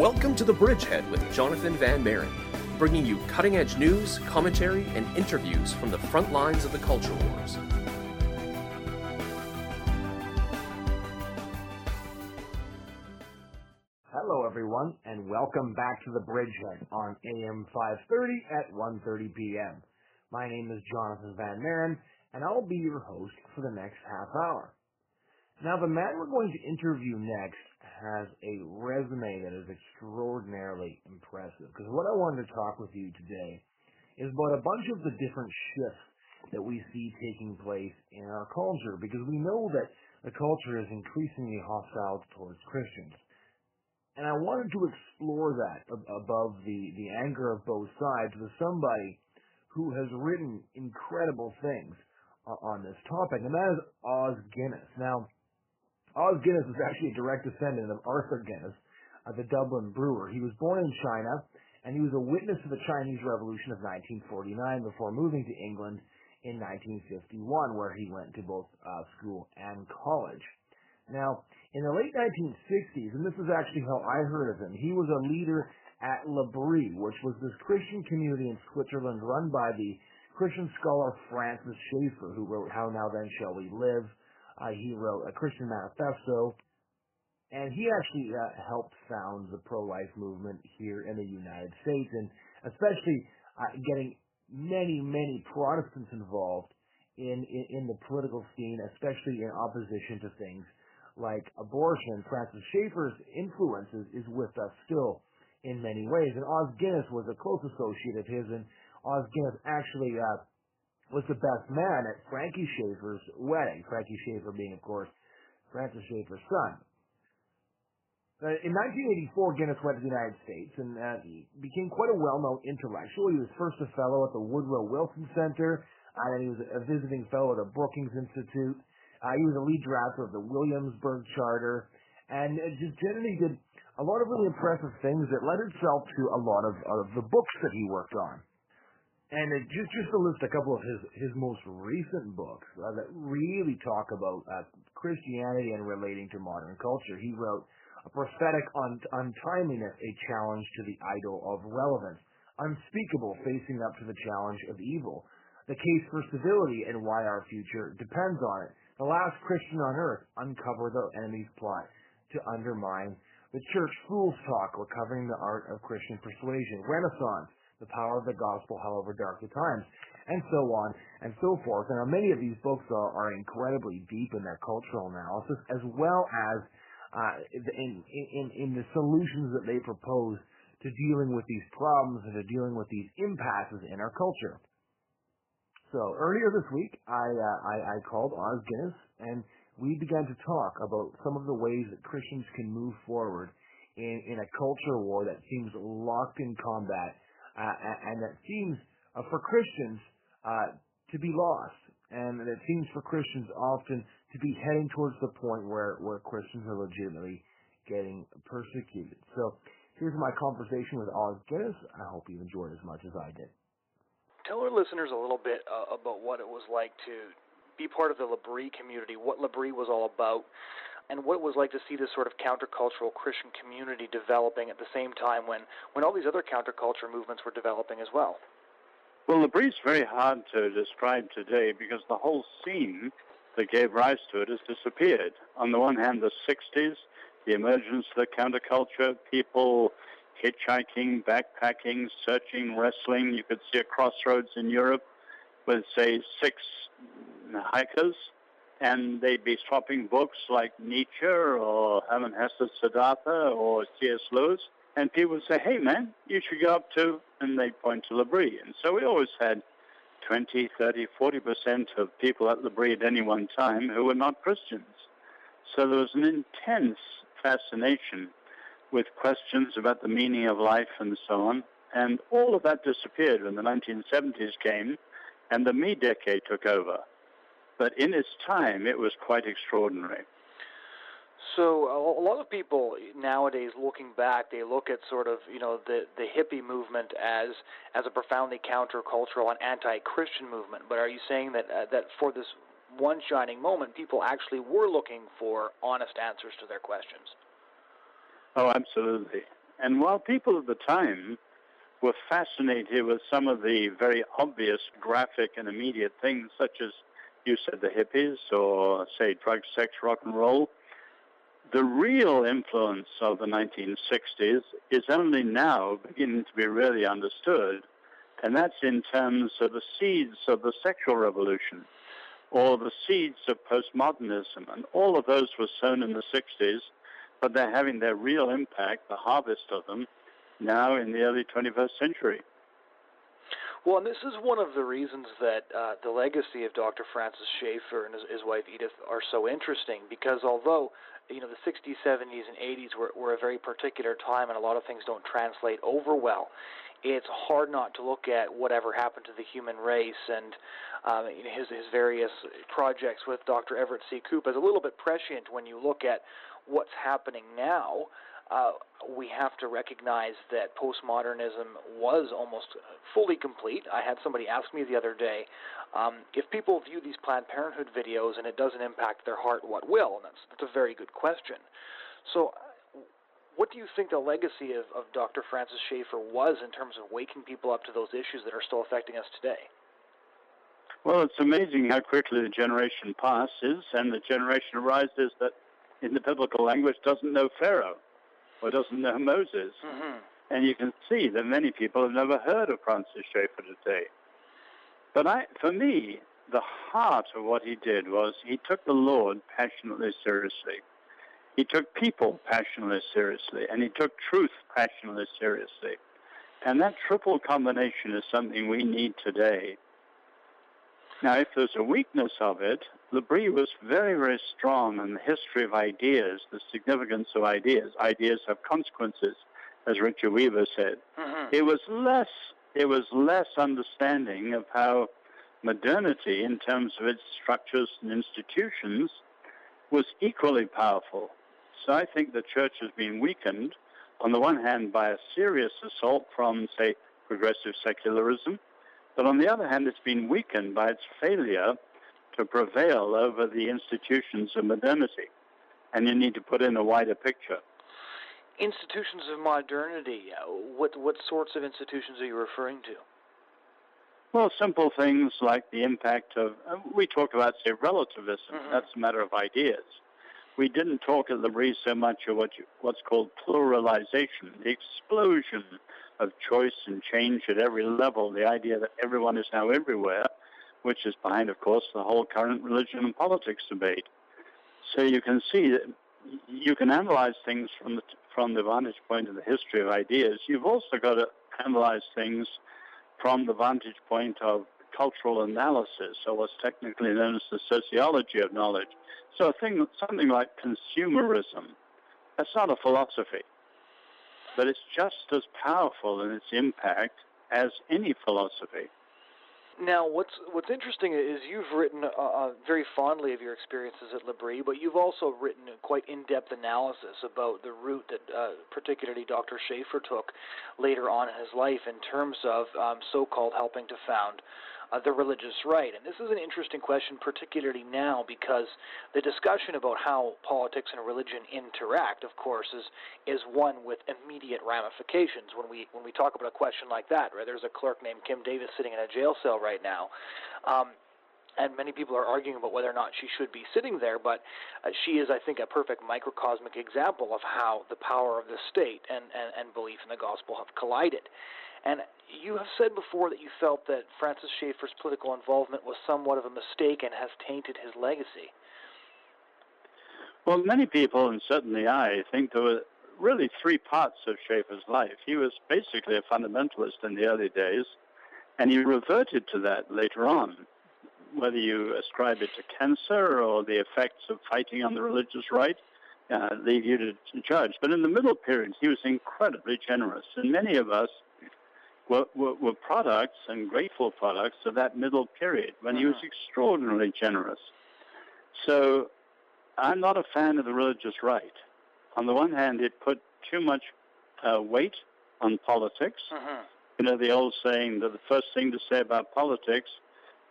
Welcome to The Bridgehead with Jonathan Van Maren, bringing you cutting edge news, commentary, and interviews from the front lines of the culture wars. Hello, everyone, and welcome back to The Bridgehead on AM 530 at 1.30 p.m. My name is Jonathan Van Maren, and I'll be your host for the next half hour. Now, the man we're going to interview next has a resume that is extraordinarily impressive. Because what I wanted to talk with you today is about a bunch of the different shifts that we see taking place in our culture. Because we know that the culture is increasingly hostile towards Christians. And I wanted to explore that above the, the anger of both sides with somebody who has written incredible things on this topic, and that is Os Guinness. Now, Os Guinness is actually a direct descendant of Arthur Guinness, uh, the Dublin brewer. He was born in China, and he was a witness to the Chinese Revolution of 1949 before moving to England in 1951, where he went to both uh, school and college. Now, in the late 1960s, and this is actually how I heard of him, he was a leader at L'Abri, which was this Christian community in Switzerland run by the Christian scholar Francis Schaeffer, who wrote How Now Then Shall We Live, uh, he wrote a Christian Manifesto, and he actually uh, helped found the pro-life movement here in the United States, and especially uh, getting many, many Protestants involved in, in, in the political scene, especially in opposition to things like abortion. Francis Schaeffer's influence is, with us still in many ways, and Os Guinness was a close associate of his, and Os Guinness actually uh, was the best man at Frankie Schaeffer's wedding. Frankie Schaeffer being, of course, Francis Schaeffer's son. Uh, in 1984, Guinness went to the United States and uh, became quite a well-known intellectual. He was first a fellow at the Woodrow Wilson Center, and then he was a visiting fellow at the Brookings Institute. Uh, he was a lead drafter of the Williamsburg Charter, and uh, just generally did a lot of really impressive things that led itself to a lot of, of the books that he worked on. And it, just just to list a couple of his his most recent books uh, that really talk about uh, Christianity and relating to modern culture. He wrote a prophetic untimeliness, a challenge to the idol of relevance, unspeakable, facing up to the challenge of evil, the case for civility and why our future depends on it. The last Christian on earth, uncover the enemy's plot to undermine the church. Fool's talk, recovering the art of Christian persuasion. Renaissance the power of the gospel, however dark the times, and so on and so forth. Now, many of these books are, are incredibly deep in their cultural analysis, as well as uh, in, in, in the solutions that they propose to dealing with these problems and to dealing with these impasses in our culture. So earlier this week, I, uh, I, I called Os Guinness, and we began to talk about some of the ways that Christians can move forward in, in a culture war that seems locked in combat and that seems uh, for Christians uh, to be lost, and that seems for Christians often to be heading towards the point where where Christians are legitimately getting persecuted. So here's my conversation with Os Guinness. I hope you enjoyed as much as I did. Tell our listeners a little bit uh, about what it was like to be part of the L'Abri community, what L'Abri was all about, and what it was like to see this sort of countercultural Christian community developing at the same time when, when all these other counterculture movements were developing as well. Well, the is very hard to describe today because the whole scene that gave rise to it has disappeared. On the one hand, the 60s, the emergence of the counterculture, people hitchhiking, backpacking, searching, wrestling. You could see a crossroads in Europe with, say, six hikers and they'd be swapping books like Nietzsche or Hermann Hesse Siddhartha or C.S. Lewis. And people would say, hey, man, you should go up to, and they'd point to L'Abri. And so we always had 20, 30, 40% of people at L'Abri at any one time who were not Christians. So there was an intense fascination with questions about the meaning of life and so on. And all of that disappeared when the 1970s came and the me decade took over. But in its time, it was quite extraordinary. So a lot of people nowadays, looking back, they look at sort of you know the the hippie movement as as a profoundly countercultural and anti-Christian movement. But are you saying that uh, that for this one shining moment, people actually were looking for honest answers to their questions? Oh, absolutely. And while people at the time were fascinated with some of the very obvious graphic and immediate things, such as you said the hippies or, say, drug, sex, rock and roll, the real influence of the 1960s is only now beginning to be really understood, and that's in terms of the seeds of the sexual revolution or the seeds of postmodernism. And all of those were sown in the 60s, but they're having their real impact, the harvest of them, now in the early 21st century. Well, and this is one of the reasons that uh, the legacy of Dr. Francis Schaeffer and his, his wife Edith are so interesting because although you know the 60s, 70s, and 80s were, were a very particular time and a lot of things don't translate over well, it's hard not to look at whatever happened to the human race and um, his his various projects with Dr. Everett C. Koop as a little bit prescient when you look at what's happening now uh, we have to recognize that postmodernism was almost fully complete. I had somebody ask me the other day um, if people view these Planned Parenthood videos and it doesn't impact their heart, what will? And that's, that's a very good question. So, what do you think the legacy of, of Dr. Francis Schaeffer was in terms of waking people up to those issues that are still affecting us today? Well, it's amazing how quickly the generation passes, and the generation arises that, in the biblical language, doesn't know Pharaoh or doesn't know Moses. Mm-hmm. And you can see that many people have never heard of Francis Schaeffer today. But I, for me, the heart of what he did was he took the Lord passionately seriously. He took people passionately seriously, and he took truth passionately seriously. And that triple combination is something we need today. Now, if there's a weakness of it, L'Abri was very, very strong in the history of ideas, the significance of ideas. Ideas have consequences, as Richard Weaver said. Mm-hmm. It was less. It was less understanding of how modernity, in terms of its structures and institutions, was equally powerful. So I think the church has been weakened, on the one hand, by a serious assault from, say, progressive secularism, but on the other hand, it's been weakened by its failure to prevail over the institutions of modernity. And you need to put in a wider picture. Institutions of modernity, uh, what, what sorts of institutions are you referring to? Well, simple things like the impact of, uh, we talk about, say, relativism. Mm-hmm. That's a matter of ideas. We didn't talk at L'Abri so much of what you, what's called pluralization, the explosion of choice and change at every level, the idea that everyone is now everywhere, which is behind, of course, the whole current religion and politics debate. So you can see that you can analyze things from the, from the vantage point of the history of ideas. You've also got to analyze things from the vantage point of cultural analysis, or what's technically known as the sociology of knowledge. So a thing, something like consumerism, that's not a philosophy but it's just as powerful in its impact as any philosophy. Now, what's what's interesting is you've written uh, uh, very fondly of your experiences at L'Abri, but you've also written quite in-depth analysis about the route that uh, particularly Dr. Schaeffer took later on in his life in terms of um, so-called helping to found uh, the religious right. And this is an interesting question, particularly now, because the discussion about how politics and religion interact, of course, is is one with immediate ramifications. When we when we talk about a question like that, right? There's a clerk named Kim Davis sitting in a jail cell right now. Um, and many people are arguing about whether or not she should be sitting there, but uh, she is, I think, a perfect microcosmic example of how the power of the state and, and, and belief in the gospel have collided. And you have said before that you felt that Francis Schaeffer's political involvement was somewhat of a mistake and has tainted his legacy. Well, many people, and certainly I, think there were really three parts of Schaeffer's life. He was basically a fundamentalist in the early days, and he reverted to that later on. Whether you ascribe it to cancer or the effects of fighting on the religious right, uh, leave you to, to judge. But in the middle period, he was incredibly generous, and many of us were, were, were, products and grateful products of that middle period when he was uh-huh. extraordinarily generous. So I'm not a fan of the religious right. On the one hand, it put too much uh, weight on politics. Uh-huh. You know, the old saying that the first thing to say about politics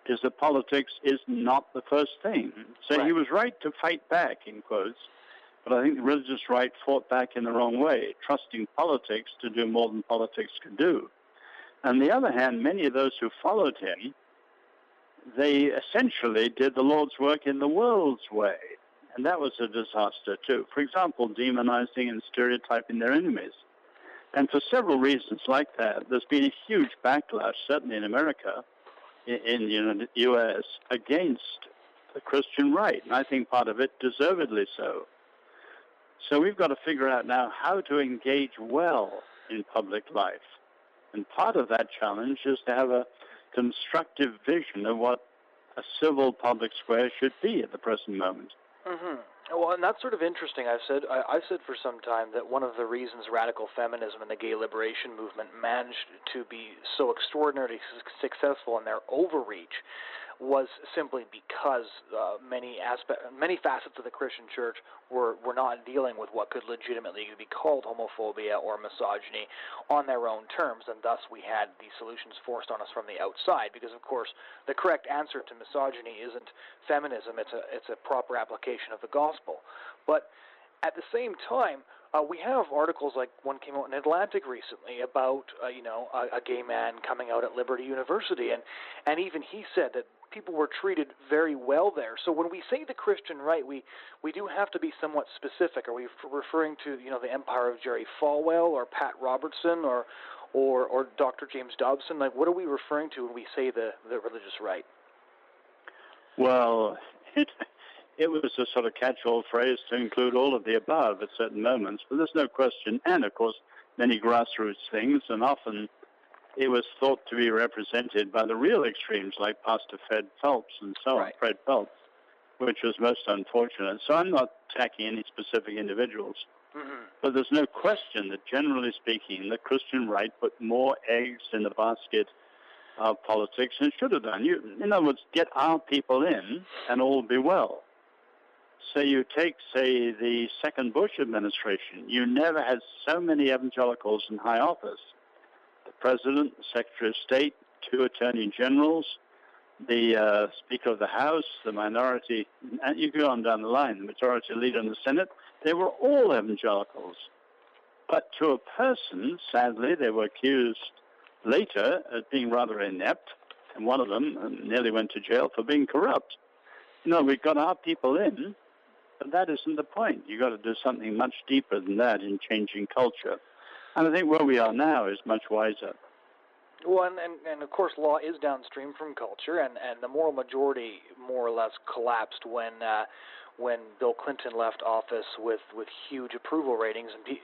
is that politics is not the first thing. So right. he was right to fight back, in quotes, But I think the religious right fought back in the wrong way, trusting politics to do more than politics could do. On the other hand, many of those who followed him, they essentially did the Lord's work in the world's way. And that was a disaster too. For example, demonizing and stereotyping their enemies. And for several reasons like that, there's been a huge backlash, certainly in America, in, the U.S., against the Christian right. And I think part of it deservedly so. So we've got to figure out now how to engage well in public life. And part of that challenge is to have a constructive vision of what a civil public square should be at the present moment. Mm-hmm. Well, and that's sort of interesting. I've said I, I've said for some time that one of the reasons radical feminism and the gay liberation movement managed to be so extraordinarily successful in their overreach was simply because uh, many aspect, many facets of the Christian church were were not dealing with what could legitimately be called homophobia or misogyny on their own terms, and thus we had these solutions forced on us from the outside. Because of course, the correct answer to misogyny isn't feminism; it's a it's a proper application of the gospel. But at the same time, uh, we have articles like one came out in Atlantic recently about uh, you know a, a gay man coming out at Liberty University, and and even he said that people were treated very well there. So when we say the Christian right, we we do have to be somewhat specific. Are we referring to you know the empire of Jerry Falwell or Pat Robertson or or or Dr. James Dobson? Like what are we referring to when we say the the religious right? Well, it it was a sort of catch-all phrase to include all of the above at certain moments, but there's no question, and of course many grassroots things, and often it was thought to be represented by the real extremes like Pastor Fred Phelps and so on, Fred Phelps, which was most unfortunate. So I'm not attacking any specific individuals. Mm-hmm. But there's no question that generally speaking, the Christian right put more eggs in the basket of politics than should have done. You, in other words, get our people in and all be well. So you take, say, the second Bush administration. You never had so many evangelicals in high office the President, the Secretary of State, two Attorney Generals, the uh, Speaker of the House, the minority, and you go on down the line, the majority leader in the Senate, they were all evangelicals. But to a person, sadly, they were accused later as being rather inept, and one of them nearly went to jail for being corrupt. You know, we've got our people in, but that isn't the point. You've got to do something much deeper than that in changing culture. And I think where we are now is much wiser. Well, and, and, and of course, law is downstream from culture, and, and the moral majority more or less collapsed when uh, when Bill Clinton left office with, with huge approval ratings, and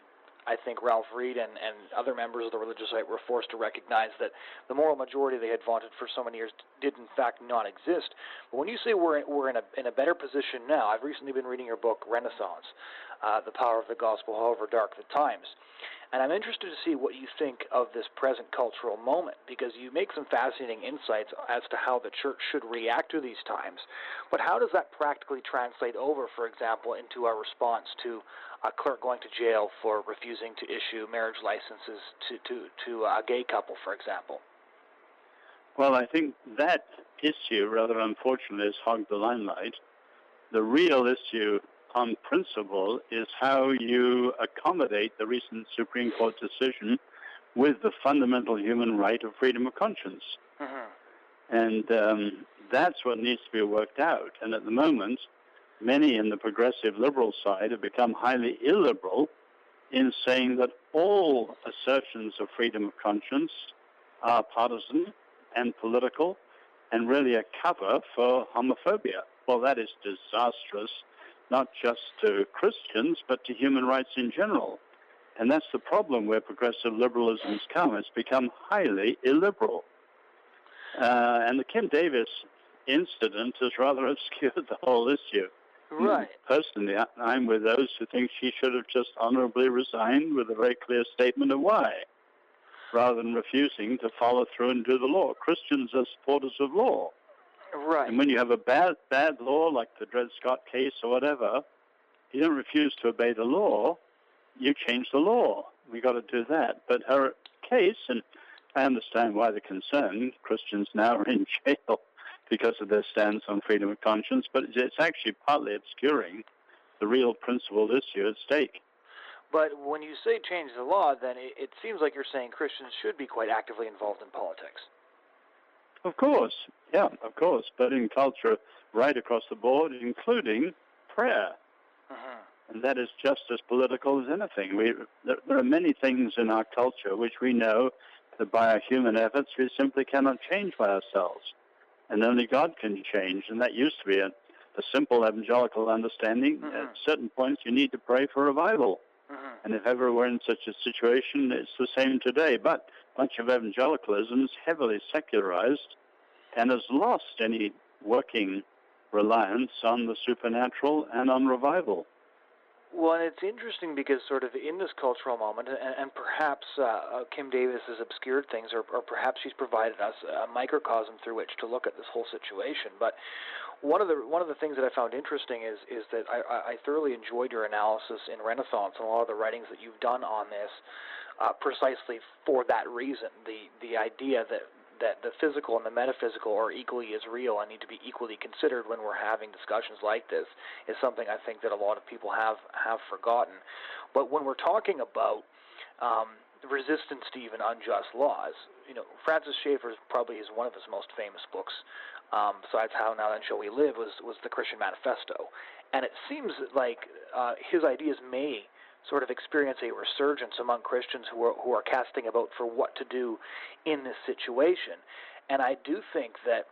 I think Ralph Reed and, and other members of the religious right were forced to recognize that the moral majority they had vaunted for so many years did in fact not exist. But when you say we're we're in a in a better position now, I've recently been reading your book Renaissance, uh, the power of the gospel, however dark the times. And I'm interested to see what you think of this present cultural moment because you make some fascinating insights as to how the church should react to these times. But how does that practically translate over, for example, into our response to a clerk going to jail for refusing to issue marriage licenses to, to, to a gay couple, for example? Well, I think that issue, rather unfortunately, has hogged the limelight. The real issue on principle is how you accommodate the recent Supreme Court decision with the fundamental human right of freedom of conscience. Mm-hmm. And um, that's what needs to be worked out. And at the moment, many in the progressive liberal side have become highly illiberal in saying that all assertions of freedom of conscience are partisan and political and really a cover for homophobia. Well, that is disastrous not just to Christians, but to human rights in general. And that's the problem where progressive liberalism has come. It's become highly illiberal. Uh, and the Kim Davis incident has rather obscured the whole issue. Right. Personally, I'm with those who think she should have just honorably resigned with a very clear statement of why, rather than refusing to follow through and do the law. Christians are supporters of law. Right. And when you have a bad bad law like the Dred Scott case or whatever, you don't refuse to obey the law. You change the law. We got to do that. But her case, and I understand why the concern. Christians now are in jail because of their stance on freedom of conscience, but it's actually partly obscuring the real principal issue at stake. But when you say change the law, then it, it seems like you're saying Christians should be quite actively involved in politics. Of course, yeah, of course, but in culture right across the board, including prayer. Mm-hmm. And that is just as political as anything. We, there, there, are many things in our culture which we know that by our human efforts we simply cannot change by ourselves. And only God can change. And that used to be a, a simple evangelical understanding. Mm-hmm. At certain points, you need to pray for revival. Mm-hmm. And if ever we're in such a situation, it's the same today. But much of evangelicalism is heavily secularized and has lost any working reliance on the supernatural and on revival. Well, it's interesting because sort of in this cultural moment, and, and perhaps uh, Kim Davis has obscured things, or, or perhaps she's provided us a microcosm through which to look at this whole situation. But one of the one of the things that I found interesting is is that I, I thoroughly enjoyed your analysis in Renaissance and a lot of the writings that you've done on this, uh, precisely for that reason. The the idea that that the physical and the metaphysical are equally as real and need to be equally considered when we're having discussions like this is something I think that a lot of people have have forgotten. But when we're talking about um, resistance to even unjust laws, you know, Francis Schaeffer probably is one of his most famous books. Um, besides How Now Then Shall We Live was was the Christian Manifesto, and it seems like uh, his ideas may sort of experience a resurgence among Christians who are who are casting about for what to do in this situation. And I do think that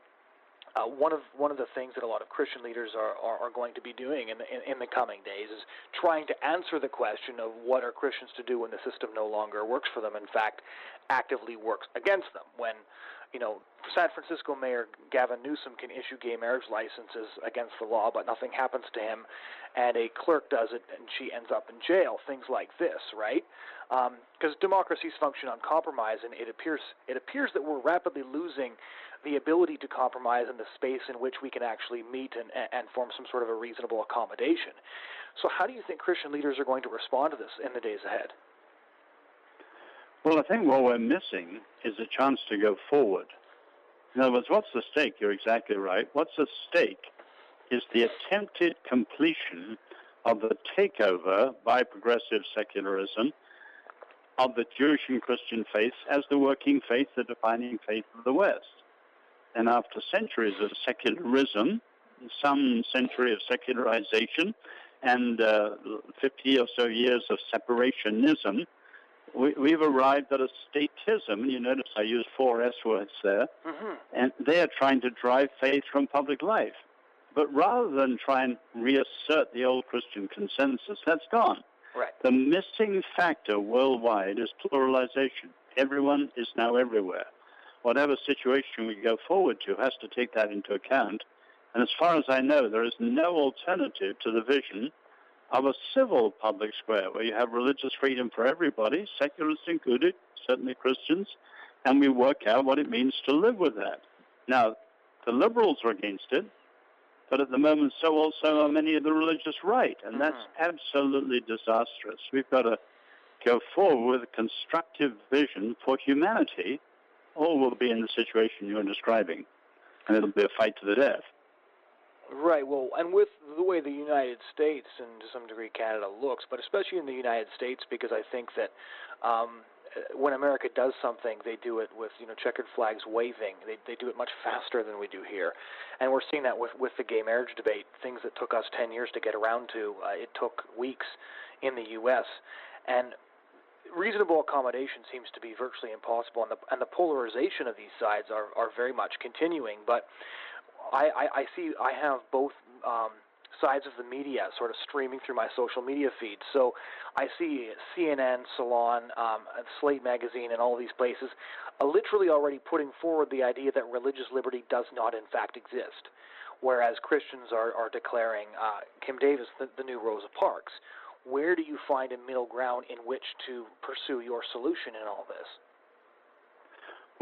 uh, one of one of the things that a lot of Christian leaders are, are, are going to be doing in in, in the coming days is trying to answer the question of what are Christians to do when the system no longer works for them. In fact, actively works against them when you know, San Francisco Mayor Gavin Newsom can issue gay marriage licenses against the law, but nothing happens to him, and a clerk does it, and she ends up in jail. Things like this, right? Because um, democracies function on compromise, and it appears it appears that we're rapidly losing the ability to compromise in the space in which we can actually meet and, and form some sort of a reasonable accommodation. So, how do you think Christian leaders are going to respond to this in the days ahead? Well, I think what we're missing is a chance to go forward. In other words, what's the stake? You're exactly right. What's the stake is the attempted completion of the takeover by progressive secularism of the Jewish and Christian faith as the working faith, the defining faith of the West. And after centuries of secularism, some century of secularization, and uh, 50 or so years of separationism, we, have arrived at a statism. You notice I use four S words there. Mm-hmm. And they are trying to drive faith from public life. But rather than try and reassert the old Christian consensus, that's gone. Right. The missing factor worldwide is pluralization. Everyone is now everywhere. Whatever situation we go forward to has to take that into account. And as far as I know, there is no alternative to the vision of a civil public square where you have religious freedom for everybody, secularists included, certainly Christians, and we work out what it means to live with that. Now, the liberals are against it, but at the moment, so also are many of the religious right, and that's mm-hmm. absolutely disastrous. We've got to go forward with a constructive vision for humanity, or we'll be in the situation you're describing, and it'll be a fight to the death. Right. Well, and with the way the United States and to some degree Canada looks, but especially in the United States, because I think that um, when America does something, they do it with you know checkered flags waving. They they do it much faster than we do here, and we're seeing that with with the gay marriage debate. Things that took us ten years to get around to, uh, it took weeks in the U.S. and reasonable accommodation seems to be virtually impossible, and the and the polarization of these sides are are very much continuing, but I, I, I see I have both um, sides of the media sort of streaming through my social media feed. So I see CNN, Salon, um, Slate Magazine, and all these places literally already putting forward the idea that religious liberty does not in fact exist, whereas Christians are, are declaring uh, Kim Davis the, the new Rosa Parks. Where do you find a middle ground in which to pursue your solution in all this?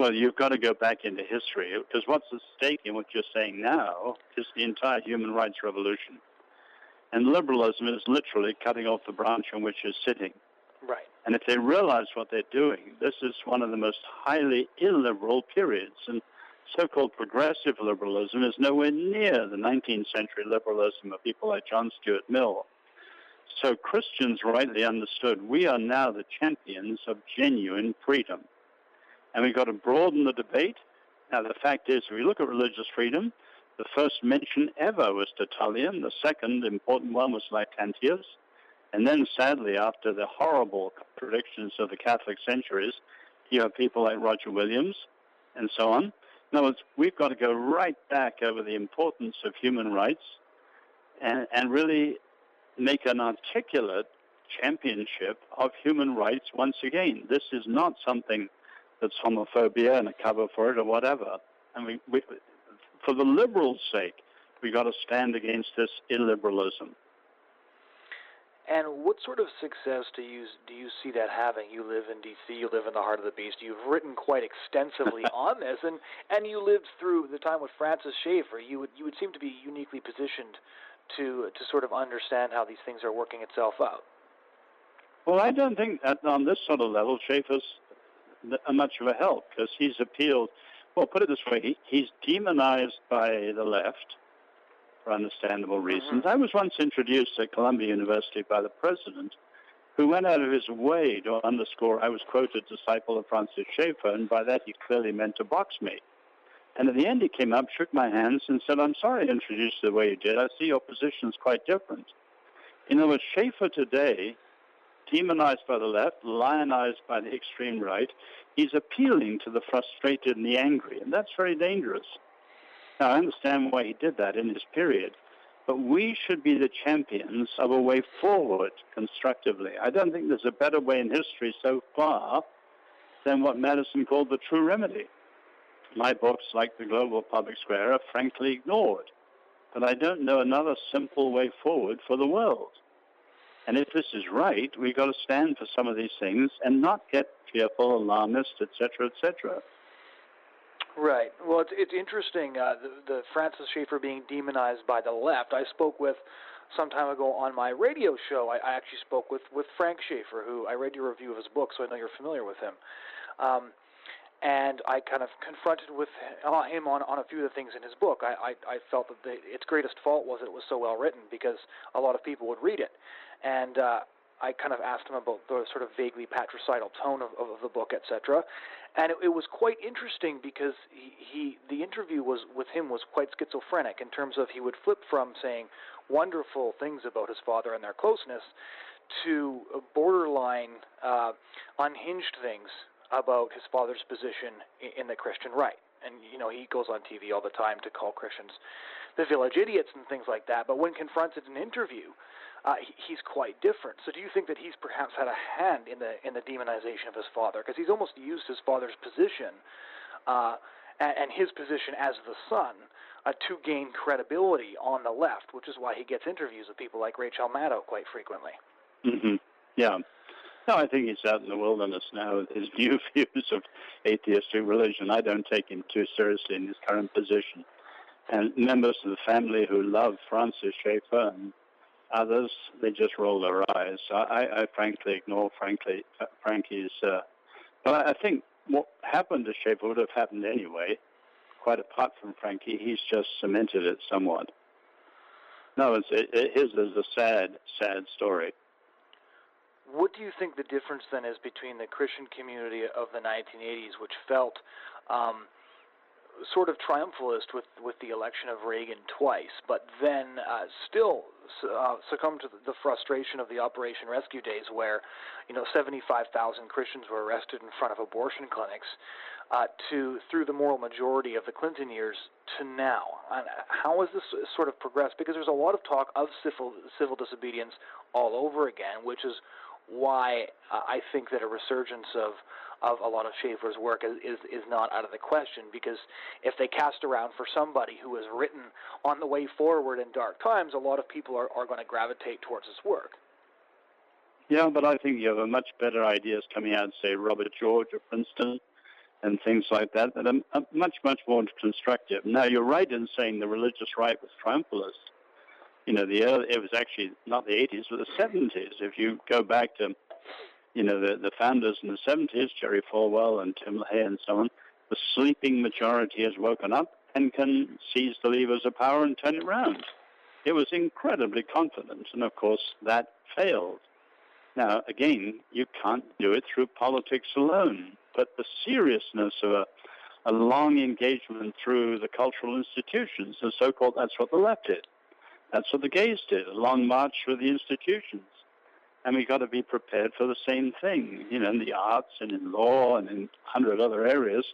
Well, you've got to go back into history because what's at stake in what you're saying now is the entire human rights revolution. And liberalism is literally cutting off the branch on which you're sitting. Right. And if they realize what they're doing, this is one of the most highly illiberal periods. And so-called progressive liberalism is nowhere near the 19th century liberalism of people like John Stuart Mill. So Christians rightly understood we are now the champions of genuine freedom. And we've got to broaden the debate. Now, the fact is, if we look at religious freedom, the first mention ever was Tertullian. The second important one was Lactantius. And then, sadly, after the horrible predictions of the Catholic centuries, you have people like Roger Williams and so on. In other words, we've got to go right back over the importance of human rights and, and really make an articulate championship of human rights once again. This is not something that's homophobia and a cover for it or whatever. And we, we for the liberals' sake, we've got to stand against this illiberalism. And what sort of success do you do you see that having? You live in D.C. You live in the heart of the beast. You've written quite extensively on this, and and you lived through the time with Francis Schaeffer. You would you would seem to be uniquely positioned to to sort of understand how these things are working itself out. Well, I don't think that on this sort of level, Schaeffer's much of a help because he's appealed. Well, put it this way: he, he's demonized by the left for understandable mm-hmm. reasons. Mm-hmm. I was once introduced at Columbia University by the president, who went out of his way to underscore I was quoted disciple of Francis Schaeffer, and by that he clearly meant to box me. And at the end, he came up, shook my hands, and said, I'm sorry I introduced you the way you did. I see your position is quite different. In other words, Schaeffer today, demonized by the left, lionized by the extreme right, he's appealing to the frustrated and the angry, and that's very dangerous. Now, I understand why he did that in his period, but we should be the champions of a way forward constructively. I don't think there's a better way in history so far than what Madison called the true remedy. My books, like The Global Public Square, are frankly ignored. But I don't know another simple way forward for the world. And if this is right, we've got to stand for some of these things and not get fearful, alarmist, etc., etc. Right. Well, it's it's interesting uh, the, the Francis Schaeffer being demonized by the left. I spoke with some time ago on my radio show. I, I actually spoke with with Frank Schaeffer, who I read your review of his book, so I know you're familiar with him. Um, and I kind of confronted with uh, him on, on a few of the things in his book. I, I, I felt that the, its greatest fault was it was so well written because a lot of people would read it, and uh, I kind of asked him about the sort of vaguely patricidal tone of, of the book, etc. And it, it was quite interesting because he, he the interview was with him was quite schizophrenic in terms of he would flip from saying wonderful things about his father and their closeness to borderline uh, unhinged things about his father's position in the Christian right. And you know he goes on TV all the time to call Christians the village idiots and things like that. But when confronted in an interview, uh, he's quite different. So do you think that he's perhaps had a hand in the in the demonization of his father? Because he's almost used his father's position uh, and, his position as the son uh, to gain credibility on the left, which is why he gets interviews with people like Rachel Maddow quite frequently. Mm-hmm. Yeah. No, I think he's out in the wilderness now with his new views of atheistic religion. I don't take him too seriously in his current position. And members of the family who love Francis Schaeffer and Others, they just roll their eyes. I, I frankly ignore frankly uh, Frankie's. Uh, but I think what happened to Schaeffer would have happened anyway. Quite apart from Frankie, he's just cemented it somewhat. No, it's, it, it, his is a sad, sad story. What do you think the difference then is between the Christian community of the 1980s, which felt um, sort of triumphalist with, with the election of Reagan twice, but then uh, still uh, succumbed to the frustration of the Operation Rescue days, where you know 75,000 Christians were arrested in front of abortion clinics, uh, to through the moral majority of the Clinton years to now. And how has this sort of progressed? Because there's a lot of talk of civil civil disobedience all over again, which is why I think that a resurgence of of a lot of Schaeffer's work is, is is not out of the question because if they cast around for somebody who has written on the way forward in dark times, a lot of people are, are going to gravitate towards his work. Yeah, but I think you have a much better ideas coming out, say Robert George of Princeton, and things like that that are much much more constructive. Now you're right in saying the religious right was triumphalist. You know, the early, it was actually not the 80s, but the 70s. If you go back to you know, the, the founders in the 70s, Jerry Falwell and Tim LaHaye and so on, the sleeping majority has woken up and can seize the levers of power and turn it around. It was incredibly confident, and of course that failed. Now, again, you can't do it through politics alone, but the seriousness of a, a long engagement through the cultural institutions, the so-called, that's what the left did. That's what the gays did, a long march through the institutions. And we've got to be prepared for the same thing, you know, in the arts and in law and in a hundred other areas,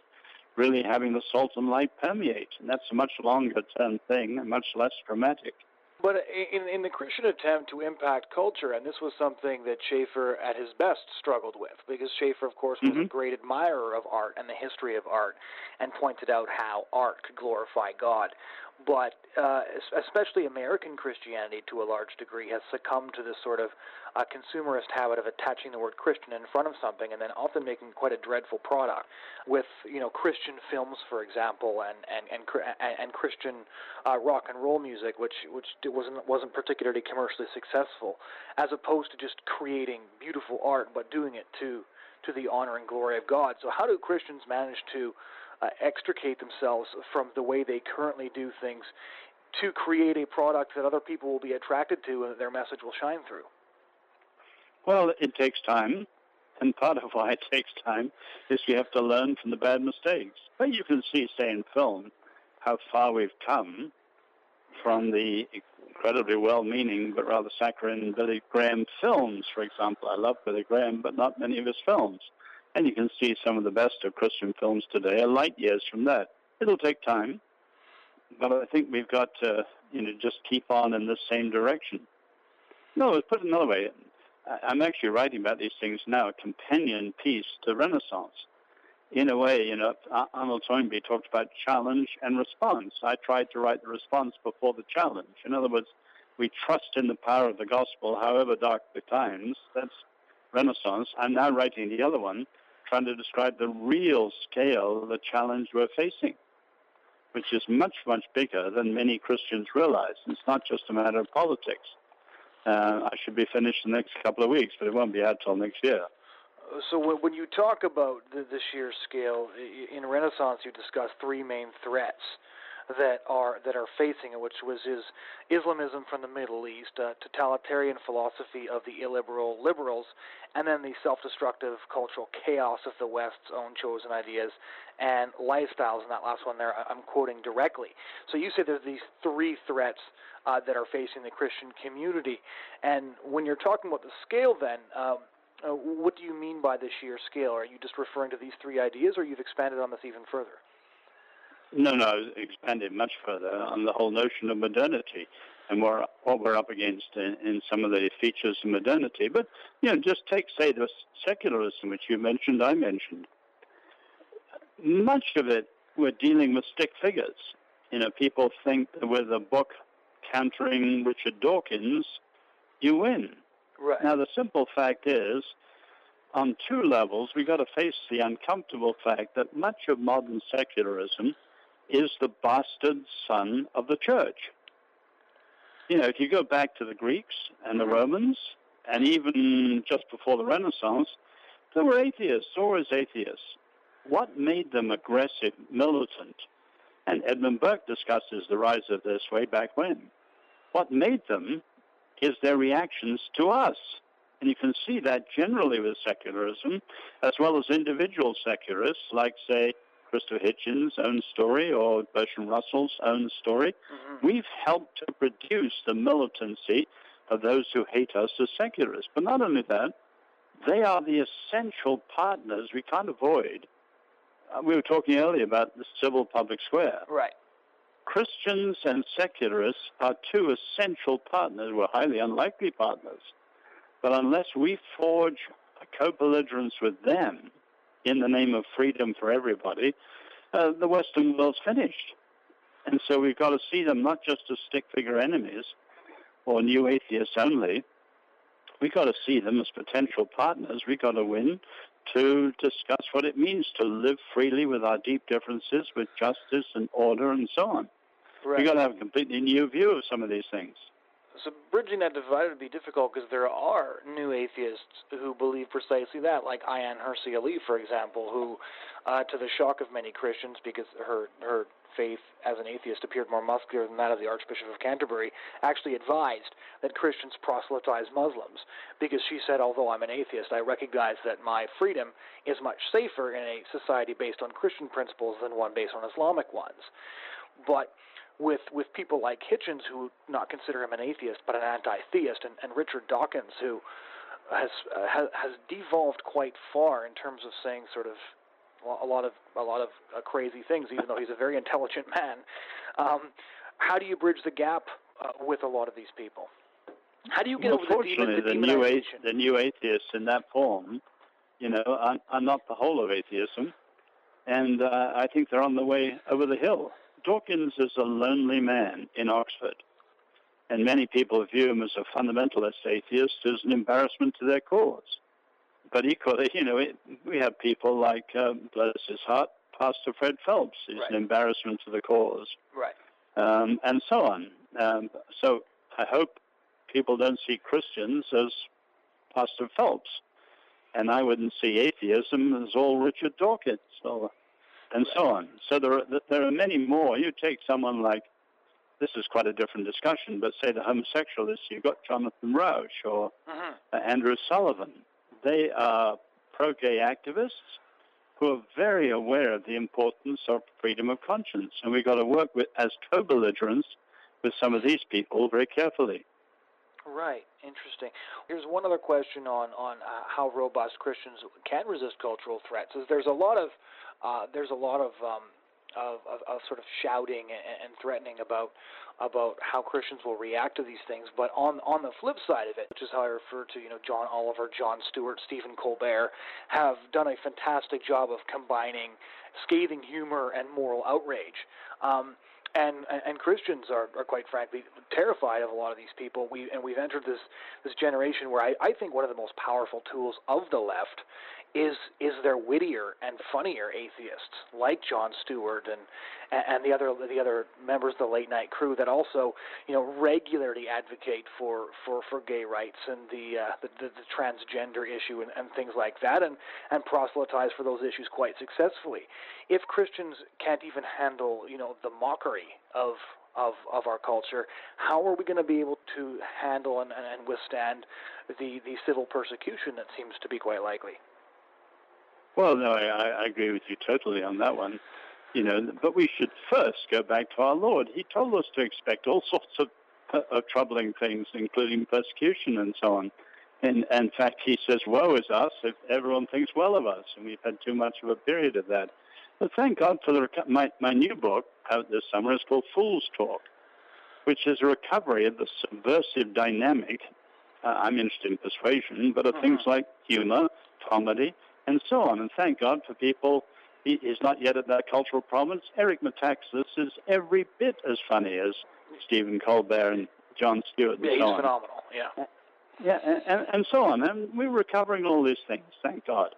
really having the salt and light permeate. And that's a much longer term thing and much less dramatic. But in, in the Christian attempt to impact culture, and this was something that Schaeffer at his best struggled with, because Schaeffer, of course, was mm-hmm. a great admirer of art and the history of art, and pointed out how art could glorify God but uh, especially American Christianity, to a large degree, has succumbed to this sort of uh, consumerist habit of attaching the word Christian in front of something, and then often making quite a dreadful product. With you know Christian films, for example, and and and and Christian uh, rock and roll music, which which wasn't wasn't particularly commercially successful, as opposed to just creating beautiful art, but doing it to to the honor and glory of God. So how do Christians manage to uh, extricate themselves from the way they currently do things to create a product that other people will be attracted to and their message will shine through? Well, it takes time. And part of why it takes time is you have to learn from the bad mistakes. But you can see, say, in film, how far we've come from the incredibly well-meaning but rather saccharine Billy Graham films, for example. I love Billy Graham, but not many of his films. And you can see some of the best of Christian films today are light years from that. It'll take time, but I think we've got to, you know, just keep on in this same direction. No, put it another way. I'm actually writing about these things now, a companion piece to Renaissance. In a way, you know, Arnold Toynbee talked about challenge and response. I tried to write the response before the challenge. In other words, we trust in the power of the gospel, however dark the times. That's Renaissance. I'm now writing the other one, trying to describe the real scale of the challenge we're facing, which is much, much bigger than many Christians realize. It's not just a matter of politics. Uh, I should be finished in the next couple of weeks, but it won't be out till next year. So when you talk about the, the sheer scale in Renaissance, you discuss three main threats that are that are facing it, which was is Islamism from the Middle East, uh, totalitarian philosophy of the illiberal liberals, and then the self-destructive cultural chaos of the West's own chosen ideas and lifestyles. And that last one there, I'm quoting directly. So you say there's these three threats uh, that are facing the Christian community, and when you're talking about the scale, then. Um, uh, what do you mean by the sheer scale? Are you just referring to these three ideas, or you've expanded on this even further? No, no, expanded much further on the whole notion of modernity and what we're up against in, in, some of the features of modernity. But, you know, just take, say, the secularism, which you mentioned, I mentioned. Much of it, we're dealing with stick figures. You know, people think that with a book countering Richard Dawkins, you win. Right. Now, the simple fact is, on two levels, we've got to face the uncomfortable fact that much of modern secularism – is the bastard son of the church. You know, if you go back to the Greeks and the mm-hmm. Romans, and even just before the Renaissance, there were atheists, always atheists. What made them aggressive, militant? And Edmund Burke discusses the rise of this way back when. What made them is their reactions to us. And you can see that generally with secularism, as well as individual secularists, like, say, Christopher Hitchens' own story or Bertrand Russell's own story. Mm-hmm. We've helped to produce the militancy of those who hate us as secularists. But not only that, they are the essential partners we can't avoid. Uh, we were talking earlier about the civil public square. Right. Christians and secularists are two essential partners. We're highly unlikely partners. But unless we forge a co-belligerence with them, in the name of freedom for everybody, uh, the Western world's finished. And so we've got to see them not just as stick figure enemies or new atheists only. We've got to see them as potential partners. We've got to win to discuss what it means to live freely with our deep differences, with justice and order and so on. Right. We've got to have a completely new view of some of these things. So bridging that divide would be difficult because there are new atheists who believe precisely that, like Ayaan Hirsi Ali, for example, who, uh, to the shock of many Christians, because her her faith as an atheist appeared more muscular than that of the Archbishop of Canterbury, actually advised that Christians proselytize Muslims because she said, although I'm an atheist, I recognize that my freedom is much safer in a society based on Christian principles than one based on Islamic ones. But with with people like Hitchens, who not consider him an atheist but an anti-theist, and, and Richard Dawkins, who has, uh, has has devolved quite far in terms of saying sort of a lot of a lot of uh, crazy things, even though he's a very intelligent man. Um, how do you bridge the gap uh, with a lot of these people? How do you get well, over the, demon, the, the new a- the new atheists in that form, you know, are, are not the whole of atheism, and uh, I think they're on the way over the hill. Dawkins is a lonely man in Oxford, and many people view him as a fundamentalist atheist as an embarrassment to their cause. But equally, you know, it, we have people like, um, bless his heart, Pastor Fred Phelps is right. an embarrassment to the cause, right? Um, and so on. Um, so I hope people don't see Christians as Pastor Phelps, and I wouldn't see atheism as all Richard Dawkins. So and so on. So there are, there are many more. You take someone like, this is quite a different discussion, but say the homosexualists, you've got Jonathan Rauch or mm-hmm. uh, Andrew Sullivan. They are pro-gay activists who are very aware of the importance of freedom of conscience, and we've got to work with as co-belligerents with some of these people very carefully. Right. Interesting. Here's one other question on on uh, how robust Christians can resist cultural threats. Is there's a lot of uh, there's a lot of, um, of, of, of sort of shouting and, and threatening about about how Christians will react to these things. But on on the flip side of it, which is how I refer to you know John Oliver, Jon Stewart, Stephen Colbert, have done a fantastic job of combining scathing humor and moral outrage. Um, and and Christians are, are quite frankly terrified of a lot of these people. We and we've entered this this generation where I, I think one of the most powerful tools of the left is is there wittier and funnier atheists like Jon Stewart and and the other the other members of the late night crew that also you know regularly advocate for for, for gay rights and the, uh, the, the the transgender issue and, and things like that and and proselytize for those issues quite successfully. If Christians can't even handle you know the mockery of of, of our culture, how are we going to be able to handle and, and withstand the, the civil persecution that seems to be quite likely? Well, no, I, I agree with you totally on that one. You know, but we should first go back to our Lord. He told us to expect all sorts of, of troubling things, including persecution and so on. And, and in fact, he says, "Woe is us if everyone thinks well of us," and we've had too much of a period of that. But thank God for the my my new book out this summer is called Fool's Talk, which is a recovery of the subversive dynamic. Uh, I'm interested in persuasion, but of mm-hmm. things like humor, comedy, and so on. And thank God for people. He is not yet at that cultural prominence. Eric Metaxas is every bit as funny as Stephen Colbert and Jon Stewart. And yeah, so he's on. phenomenal. Yeah. Uh, yeah, and, and so on. And we're recovering all these things, thank God.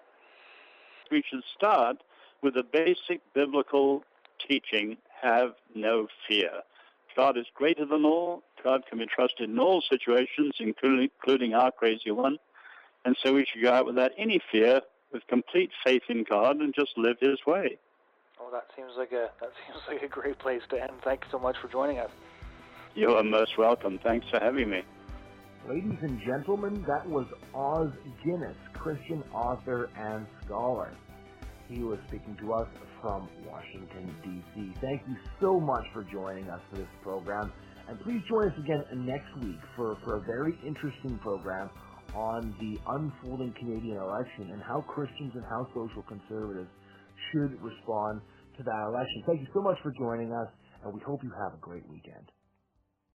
We should start with the basic biblical teaching have no fear. God is greater than all. God can be trusted in all situations, including, including our crazy one. And so we should go out without any fear with complete faith in God and just live His way. Well, that seems like a that seems like a great place to end. Thanks so much for joining us. You are most welcome. Thanks for having me. Ladies and gentlemen, that was Os Guinness, Christian author and scholar. He was speaking to us from Washington, D.C. Thank you so much for joining us for this program. And please join us again next week for, for a very interesting program on the unfolding Canadian election and how Christians and how social conservatives should respond to that election. Thank you so much for joining us, and we hope you have a great weekend.